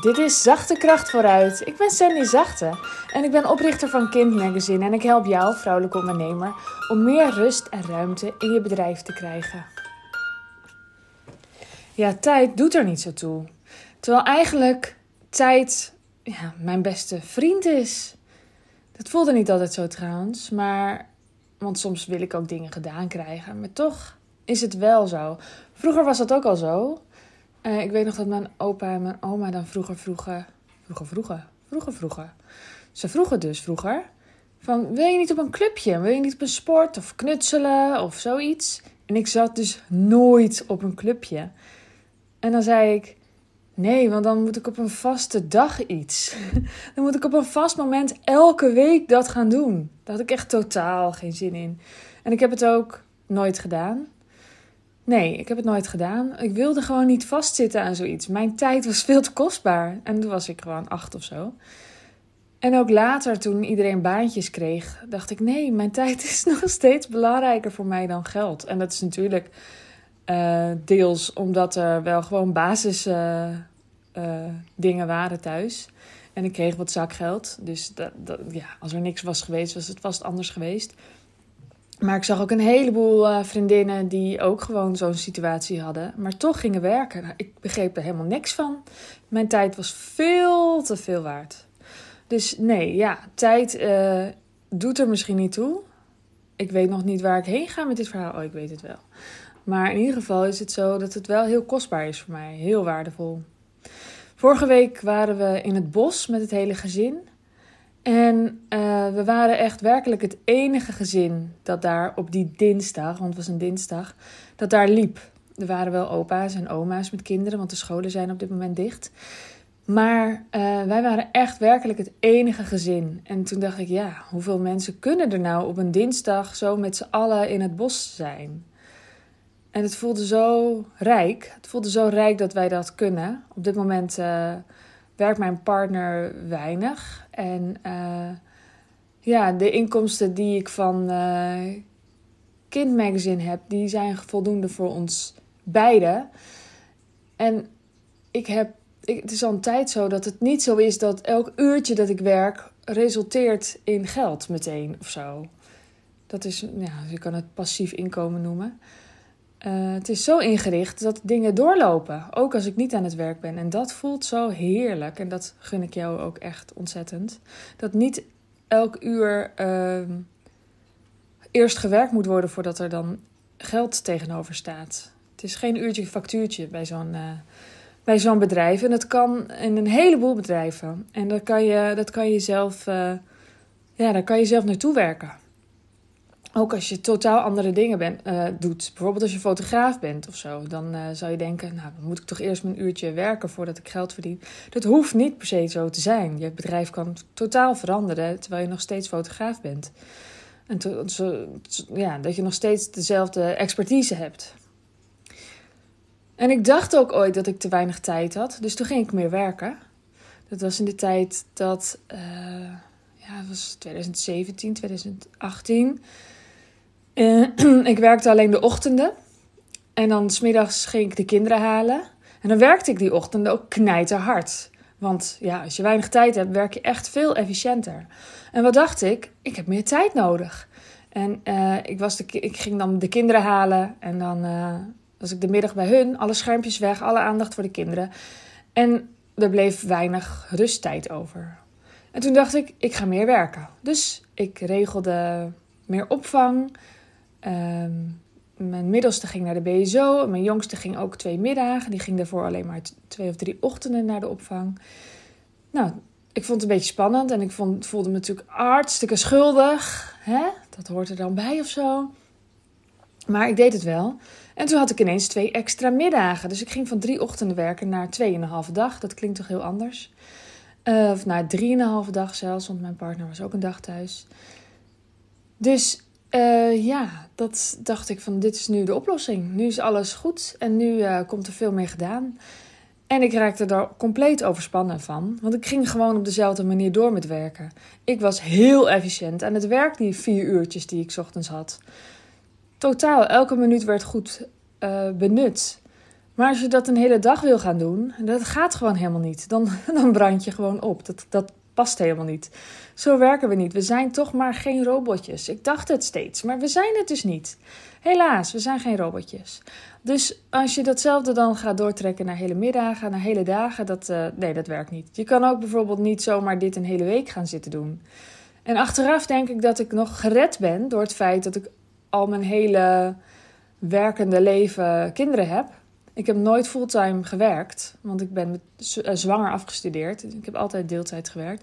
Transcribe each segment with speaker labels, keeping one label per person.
Speaker 1: Dit is Zachte Kracht vooruit. Ik ben Sandy Zachte en ik ben oprichter van Kind Magazine en ik help jou, vrouwelijke ondernemer, om meer rust en ruimte in je bedrijf te krijgen. Ja, tijd doet er niet zo toe. Terwijl eigenlijk tijd ja, mijn beste vriend is. Dat voelde niet altijd zo trouwens, maar want soms wil ik ook dingen gedaan krijgen, maar toch is het wel zo. Vroeger was dat ook al zo. Uh, ik weet nog dat mijn opa en mijn oma dan vroeger vroegen. Vroeger, vroeger, vroeger, vroeger. Ze vroegen dus vroeger: van wil je niet op een clubje? Wil je niet op een sport of knutselen of zoiets? En ik zat dus nooit op een clubje. En dan zei ik: nee, want dan moet ik op een vaste dag iets. dan moet ik op een vast moment elke week dat gaan doen. Daar had ik echt totaal geen zin in. En ik heb het ook nooit gedaan. Nee, ik heb het nooit gedaan. Ik wilde gewoon niet vastzitten aan zoiets. Mijn tijd was veel te kostbaar. En toen was ik gewoon acht of zo. En ook later, toen iedereen baantjes kreeg, dacht ik: nee, mijn tijd is nog steeds belangrijker voor mij dan geld. En dat is natuurlijk uh, deels omdat er wel gewoon basis uh, uh, dingen waren thuis. En ik kreeg wat zakgeld. Dus dat, dat, ja, als er niks was geweest, was het vast anders geweest. Maar ik zag ook een heleboel uh, vriendinnen die ook gewoon zo'n situatie hadden, maar toch gingen werken. Nou, ik begreep er helemaal niks van. Mijn tijd was veel te veel waard. Dus nee, ja, tijd uh, doet er misschien niet toe. Ik weet nog niet waar ik heen ga met dit verhaal. Oh, ik weet het wel. Maar in ieder geval is het zo dat het wel heel kostbaar is voor mij. Heel waardevol. Vorige week waren we in het bos met het hele gezin. En uh, we waren echt werkelijk het enige gezin dat daar op die dinsdag, want het was een dinsdag, dat daar liep. Er waren wel opa's en oma's met kinderen, want de scholen zijn op dit moment dicht. Maar uh, wij waren echt werkelijk het enige gezin. En toen dacht ik, ja, hoeveel mensen kunnen er nou op een dinsdag zo met z'n allen in het bos zijn? En het voelde zo rijk. Het voelde zo rijk dat wij dat kunnen. Op dit moment uh, werkt mijn partner weinig. En uh, ja, de inkomsten die ik van uh, Kind Magazine heb, die zijn voldoende voor ons beiden. En ik heb, ik, het is al een tijd zo dat het niet zo is dat elk uurtje dat ik werk resulteert in geld meteen of zo. Dat is, ja, je kan het passief inkomen noemen. Uh, het is zo ingericht dat dingen doorlopen, ook als ik niet aan het werk ben. En dat voelt zo heerlijk. En dat gun ik jou ook echt ontzettend. Dat niet elk uur uh, eerst gewerkt moet worden voordat er dan geld tegenover staat. Het is geen uurtje factuurtje bij zo'n uh, bij zo'n bedrijf. En dat kan in een heleboel bedrijven. En dat kan je, dat kan je zelf, uh, ja, daar kan je zelf naartoe werken. Ook als je totaal andere dingen ben, uh, doet. Bijvoorbeeld als je fotograaf bent of zo. Dan uh, zou je denken, nou moet ik toch eerst mijn uurtje werken voordat ik geld verdien. Dat hoeft niet per se zo te zijn. Je bedrijf kan totaal veranderen terwijl je nog steeds fotograaf bent. En ja, dat je nog steeds dezelfde expertise hebt. En ik dacht ook ooit dat ik te weinig tijd had. Dus toen ging ik meer werken. Dat was in de tijd dat... Uh, ja, het was 2017, 2018 uh, ik werkte alleen de ochtenden. En dan smiddags ging ik de kinderen halen. En dan werkte ik die ochtenden ook knijterhard. Want ja, als je weinig tijd hebt, werk je echt veel efficiënter. En wat dacht ik? Ik heb meer tijd nodig. En uh, ik, was ik ging dan de kinderen halen. En dan uh, was ik de middag bij hun. Alle schermpjes weg, alle aandacht voor de kinderen. En er bleef weinig rusttijd over. En toen dacht ik, ik ga meer werken. Dus ik regelde meer opvang. Um, mijn middelste ging naar de BSO. Mijn jongste ging ook twee middagen. Die ging daarvoor alleen maar twee of drie ochtenden naar de opvang. Nou, ik vond het een beetje spannend. En ik vond, voelde me natuurlijk hartstikke schuldig. Hè? Dat hoort er dan bij of zo. Maar ik deed het wel. En toen had ik ineens twee extra middagen. Dus ik ging van drie ochtenden werken naar tweeënhalve dag. Dat klinkt toch heel anders? Uh, of naar drieënhalve dag zelfs, want mijn partner was ook een dag thuis. Dus uh, ja, dat dacht ik van dit is nu de oplossing. Nu is alles goed en nu uh, komt er veel meer gedaan. En ik raakte daar compleet overspannen van, want ik ging gewoon op dezelfde manier door met werken. Ik was heel efficiënt aan het werk, die vier uurtjes die ik ochtends had. Totaal, elke minuut werd goed uh, benut. Maar als je dat een hele dag wil gaan doen, dat gaat gewoon helemaal niet. Dan, dan brand je gewoon op. Dat, dat past helemaal niet. Zo werken we niet. We zijn toch maar geen robotjes. Ik dacht het steeds, maar we zijn het dus niet. Helaas, we zijn geen robotjes. Dus als je datzelfde dan gaat doortrekken naar hele middagen, naar hele dagen, dat, uh, nee, dat werkt niet. Je kan ook bijvoorbeeld niet zomaar dit een hele week gaan zitten doen. En achteraf denk ik dat ik nog gered ben door het feit dat ik al mijn hele werkende leven kinderen heb. Ik heb nooit fulltime gewerkt, want ik ben eh, zwanger afgestudeerd. Ik heb altijd deeltijd gewerkt.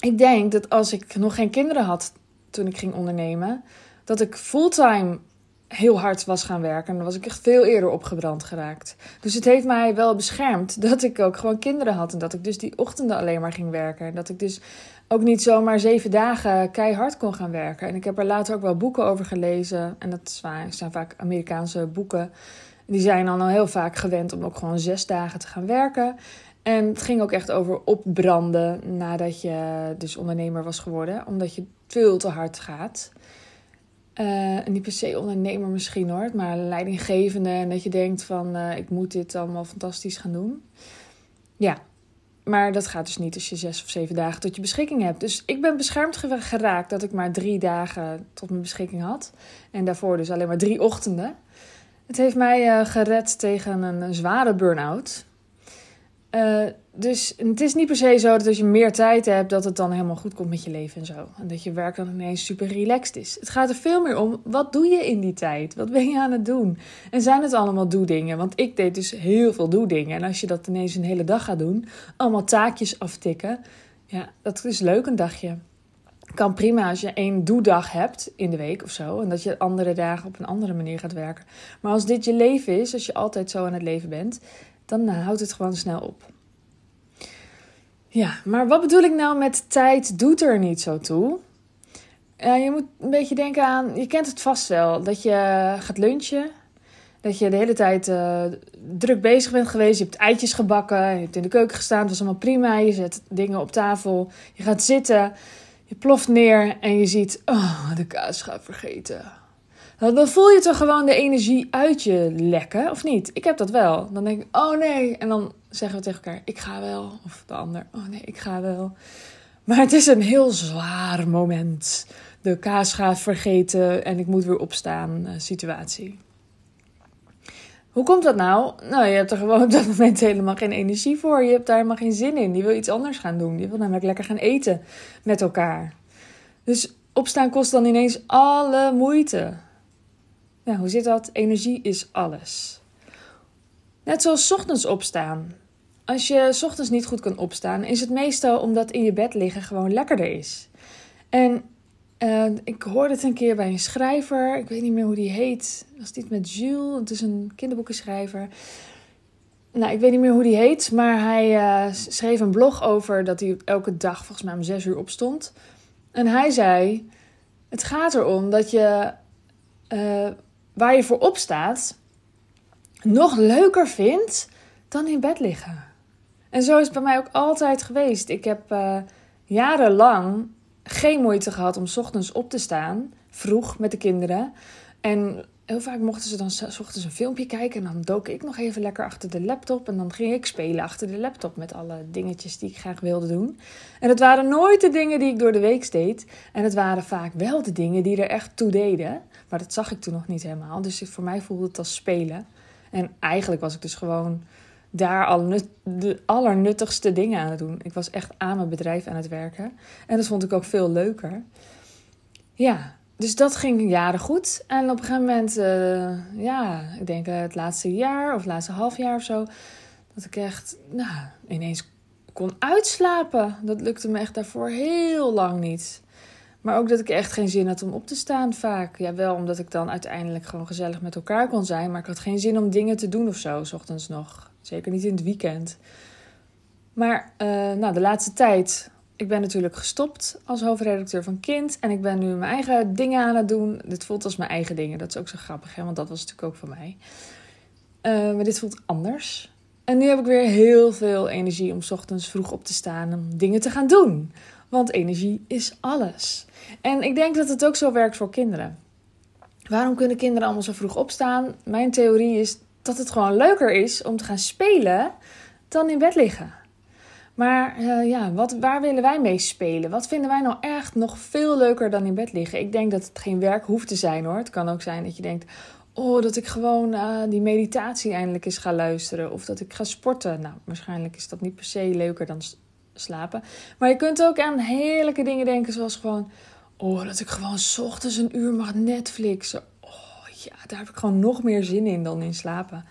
Speaker 1: Ik denk dat als ik nog geen kinderen had toen ik ging ondernemen, dat ik fulltime heel hard was gaan werken. dan was ik echt veel eerder opgebrand geraakt. Dus het heeft mij wel beschermd dat ik ook gewoon kinderen had. En dat ik dus die ochtenden alleen maar ging werken. En dat ik dus ook niet zomaar zeven dagen keihard kon gaan werken. En ik heb er later ook wel boeken over gelezen. En dat zijn vaak Amerikaanse boeken. Die zijn dan al heel vaak gewend om ook gewoon zes dagen te gaan werken. En het ging ook echt over opbranden nadat je dus ondernemer was geworden. Omdat je veel te hard gaat. Uh, en niet per se ondernemer misschien hoor, maar leidinggevende. En dat je denkt van uh, ik moet dit allemaal fantastisch gaan doen. Ja, maar dat gaat dus niet als je zes of zeven dagen tot je beschikking hebt. Dus ik ben beschermd geraakt dat ik maar drie dagen tot mijn beschikking had. En daarvoor dus alleen maar drie ochtenden. Het heeft mij uh, gered tegen een, zware burn-out. Uh, dus het is niet per se zo dat als je meer tijd hebt, dat het dan helemaal goed komt met je leven en zo. En dat je werk dan ineens super relaxed is. Het gaat er veel meer om, wat doe je in die tijd? Wat ben je aan het doen? En zijn het allemaal doe-dingen? Want ik deed dus heel veel doe-dingen. En als je dat ineens een hele dag gaat doen, allemaal taakjes aftikken. Ja, dat is leuk een dagje. Kan prima als je één doe-dag hebt in de week of zo. En dat je andere dagen op een andere manier gaat werken. Maar als dit je leven is, als je altijd zo aan het leven bent, dan houdt het gewoon snel op. Ja, maar wat bedoel ik nou met tijd doet er niet zo toe? Uh, je moet een beetje denken aan, je kent het vast wel, dat je gaat lunchen. Dat je de hele tijd uh, druk bezig bent geweest. Je hebt eitjes gebakken, je hebt in de keuken gestaan, het was allemaal prima. Je zet dingen op tafel, je gaat zitten, je ploft neer en je ziet, oh, de kaas gaat vergeten. Dan voel je toch gewoon de energie uit je lekken, of niet? Ik heb dat wel. Dan denk ik, oh nee. En dan zeggen we tegen elkaar, ik ga wel. Of de ander, oh nee, ik ga wel. Maar het is een heel zwaar moment. De kaas gaat vergeten en ik moet weer opstaan uh, situatie. Hoe komt dat nou? Nou, je hebt er gewoon op dat moment helemaal geen energie voor. Je hebt daar helemaal geen zin in. Je wil iets anders gaan doen. Je wil namelijk lekker gaan eten met elkaar. Dus opstaan kost dan ineens alle moeite. Ja, hoe zit dat? Energie is alles. Net zoals ochtends opstaan. Als je ochtends niet goed kan opstaan, is het meestal omdat in je bed liggen gewoon lekkerder is. En uh, ik hoorde het een keer bij een schrijver, ik weet niet meer hoe die heet. Was dit met Jules? Het is een kinderboekenschrijver. Nou, ik weet niet meer hoe die heet, maar hij uh, schreef een blog over dat hij elke dag volgens mij om zes uur opstond. En hij zei: Het gaat erom dat je uh, waar je voor opstaat nog leuker vindt dan in bed liggen. En zo is het bij mij ook altijd geweest. Ik heb jarenlang geen moeite gehad om ochtends op te staan, vroeg met de kinderen. En heel vaak mochten ze dan ochtends een filmpje kijken en dan dook ik nog even lekker achter de laptop en dan ging ik spelen achter de laptop met alle dingetjes die ik graag wilde doen. En het waren nooit de dingen die ik door de week deed en het waren vaak wel de dingen die er echt toe deden. Maar dat zag ik toen nog niet helemaal. Dus voor mij voelde het als spelen. En eigenlijk was ik dus gewoon daar al de allernuttigste dingen aan het doen. Ik was echt aan mijn bedrijf aan het werken. En dat vond ik ook veel leuker. Ja, dus dat ging jaren goed. En op een gegeven moment, uh, ja, ik denk uh, het laatste jaar of het laatste half jaar of zo, dat ik echt, nou, ineens kon uitslapen. Dat lukte me echt daarvoor heel lang niet. Maar ook dat ik echt geen zin had om op te staan vaak. Ja, wel omdat ik dan uiteindelijk gewoon gezellig met elkaar kon zijn. Maar ik had geen zin om dingen te doen of zo, s ochtends nog. Zeker niet in het weekend. Maar uh, nou, de laatste tijd, ik ben natuurlijk gestopt als hoofdredacteur van Kind. En ik ben nu mijn eigen dingen aan het doen. Dit voelt als mijn eigen dingen. Dat is ook zo grappig, hè? want dat was natuurlijk ook van mij. Uh, maar dit voelt anders. En nu heb ik weer heel veel energie om ochtends vroeg op te staan om dingen te gaan doen. Want energie is alles. En ik denk dat het ook zo werkt voor kinderen. Waarom kunnen kinderen allemaal zo vroeg opstaan? Mijn theorie is dat het gewoon leuker is om te gaan spelen dan in bed liggen. Maar uh, ja, wat, waar willen wij mee spelen? Wat vinden wij nou echt nog veel leuker dan in bed liggen? Ik denk dat het geen werk hoeft te zijn hoor. Het kan ook zijn dat je denkt: oh, dat ik gewoon uh, die meditatie eindelijk eens ga luisteren. Of dat ik ga sporten. Nou, waarschijnlijk is dat niet per se leuker dan slapen. Maar je kunt ook aan heerlijke dingen denken, zoals gewoon: oh, dat ik gewoon s ochtends een uur mag Netflixen. Ja, daar heb ik gewoon nog meer zin in dan in slapen.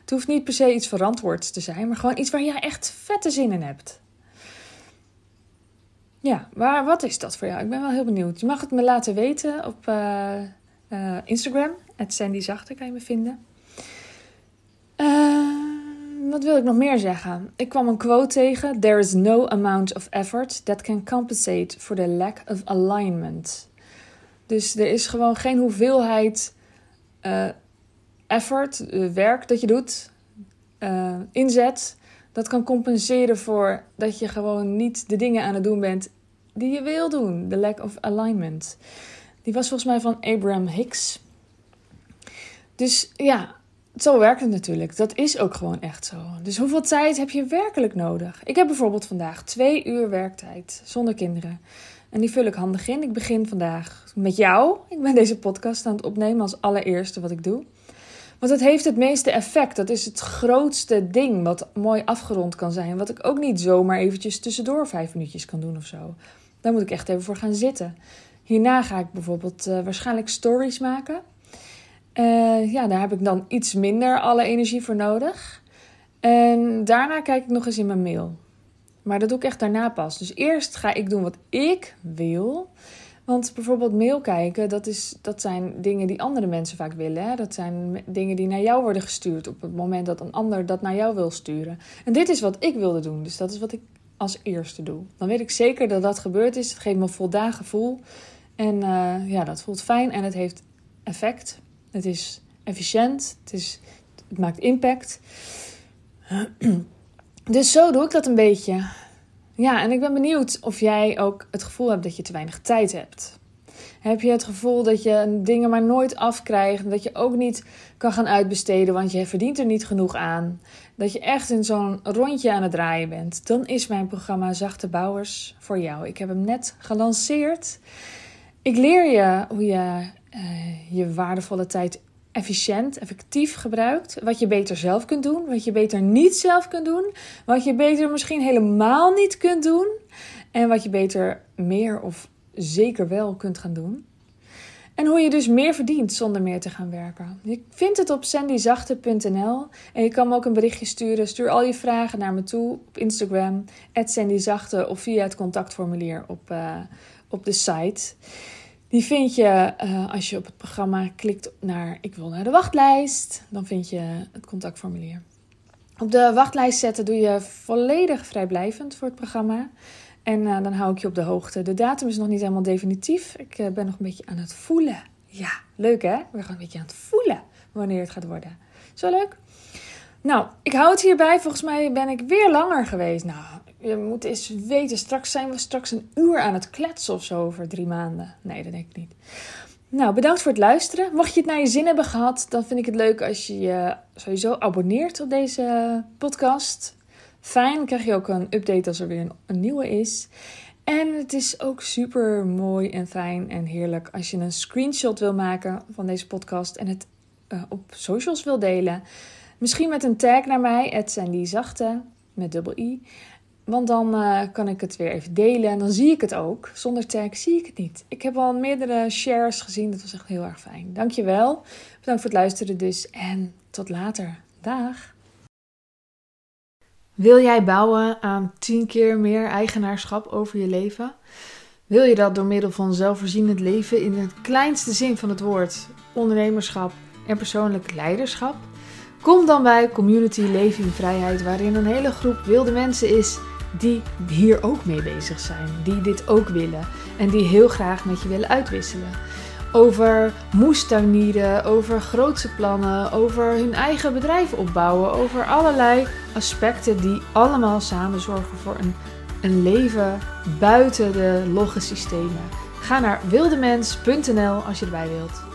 Speaker 1: Het hoeft niet per se iets verantwoords te zijn, maar gewoon iets waar jij echt vette zin in hebt. Ja, waar, wat is dat voor jou? Ik ben wel heel benieuwd. Je mag het me laten weten op uh, uh, Instagram. Sandy Zachte kan je me vinden. Uh, wat wil ik nog meer zeggen? Ik kwam een quote tegen. There is no amount of effort that can compensate for the lack of alignment. Dus er is gewoon geen hoeveelheid effort, werk dat je doet, inzet dat kan compenseren voor dat je gewoon niet de dingen aan het doen bent die je wil doen. The lack of alignment. Die was volgens mij van Abraham Hicks. Dus ja, zo werkt het natuurlijk. Dat is ook gewoon echt zo. Dus hoeveel tijd heb je werkelijk nodig? Ik heb bijvoorbeeld vandaag twee uur werktijd zonder kinderen. En die vul ik handig in. Ik begin vandaag met jou. Ik ben deze podcast aan het opnemen als allereerste wat ik doe. Want het heeft het meeste effect. Dat is het grootste ding wat mooi afgerond kan zijn. Wat ik ook niet zomaar eventjes tussendoor vijf minuutjes kan doen of zo. Daar moet ik echt even voor gaan zitten. Hierna ga ik bijvoorbeeld uh, waarschijnlijk stories maken. Uh, ja, daar heb ik dan iets minder alle energie voor nodig. En daarna kijk ik nog eens in mijn mail. Maar dat doe ik echt daarna pas. Dus eerst ga ik doen wat ik wil. Want bijvoorbeeld mail kijken, dat, is, dat zijn dingen die andere mensen vaak willen. Hè? Dat zijn dingen die naar jou worden gestuurd op het moment dat een ander dat naar jou wil sturen. En dit is wat ik wilde doen. Dus dat is wat ik als eerste doe. Dan weet ik zeker dat dat gebeurd is. Het geeft me een voldaan gevoel. En uh, ja, dat voelt fijn en het heeft effect. Het is efficiënt. Het, is, het maakt impact. Dus zo doe ik dat een beetje. Ja, en ik ben benieuwd of jij ook het gevoel hebt dat je te weinig tijd hebt. Heb je het gevoel dat je dingen maar nooit afkrijgt? Dat je ook niet kan gaan uitbesteden, want je verdient er niet genoeg aan? Dat je echt in zo'n rondje aan het draaien bent? Dan is mijn programma Zachte Bouwers voor jou. Ik heb hem net gelanceerd. Ik leer je hoe je uh, je waardevolle tijd efficiënt, effectief gebruikt. Wat je beter zelf kunt doen, wat je beter niet zelf kunt doen, wat je beter misschien helemaal niet kunt doen en wat je beter meer of zeker wel kunt gaan doen. En hoe je dus meer verdient zonder meer te gaan werken. Je vindt het op sandyzachte.nl en je kan me ook een berichtje sturen. Stuur al je vragen naar me toe op Instagram, sandyzachte of via het contactformulier op, uh, op de site. Die vind je uh, als je op het programma klikt naar ik wil naar de wachtlijst. Dan vind je het contactformulier. Op de wachtlijst zetten doe je volledig vrijblijvend voor het programma. En uh, dan hou ik je op de hoogte. De datum is nog niet helemaal definitief. Ik uh, ben nog een beetje aan het voelen. Ja, leuk hè? We gaan een beetje aan het voelen wanneer het gaat worden. Zo leuk? Nou, ik hou het hierbij. Volgens mij ben ik weer langer geweest. Nou, je moet eens weten, straks zijn we straks een uur aan het kletsen of zo over drie maanden. Nee, dat denk ik niet. Nou, bedankt voor het luisteren. Mocht je het naar je zin hebben gehad, dan vind ik het leuk als je je sowieso abonneert op deze podcast. Fijn, dan krijg je ook een update als er weer een, nieuwe is. En het is ook super mooi en fijn en heerlijk als je een screenshot wil maken van deze podcast en het uh, op socials wil delen. Misschien met een tag naar mij, het zachte met dubbel i. Want dan uh, kan ik het weer even delen en dan zie ik het ook. Zonder tag zie ik het niet. Ik heb al meerdere shares gezien. Dat was echt heel erg fijn. Dankjewel. Bedankt voor het luisteren dus. En tot later. Dag. Wil jij bouwen aan 10 keer meer eigenaarschap over je leven? Wil je dat door middel van zelfvoorzienend leven in het kleinste zin van het woord, ondernemerschap en persoonlijk leiderschap? Kom dan bij Community Leven in Vrijheid, waarin een hele groep wilde mensen is die hier ook mee bezig zijn, die dit ook willen en die heel graag met je willen uitwisselen. Over moestuinieren, over grootse plannen, over hun eigen bedrijf opbouwen, over allerlei aspecten die allemaal samen zorgen voor een, een leven buiten de logge systemen. Ga naar wildemens.nl als je erbij wilt.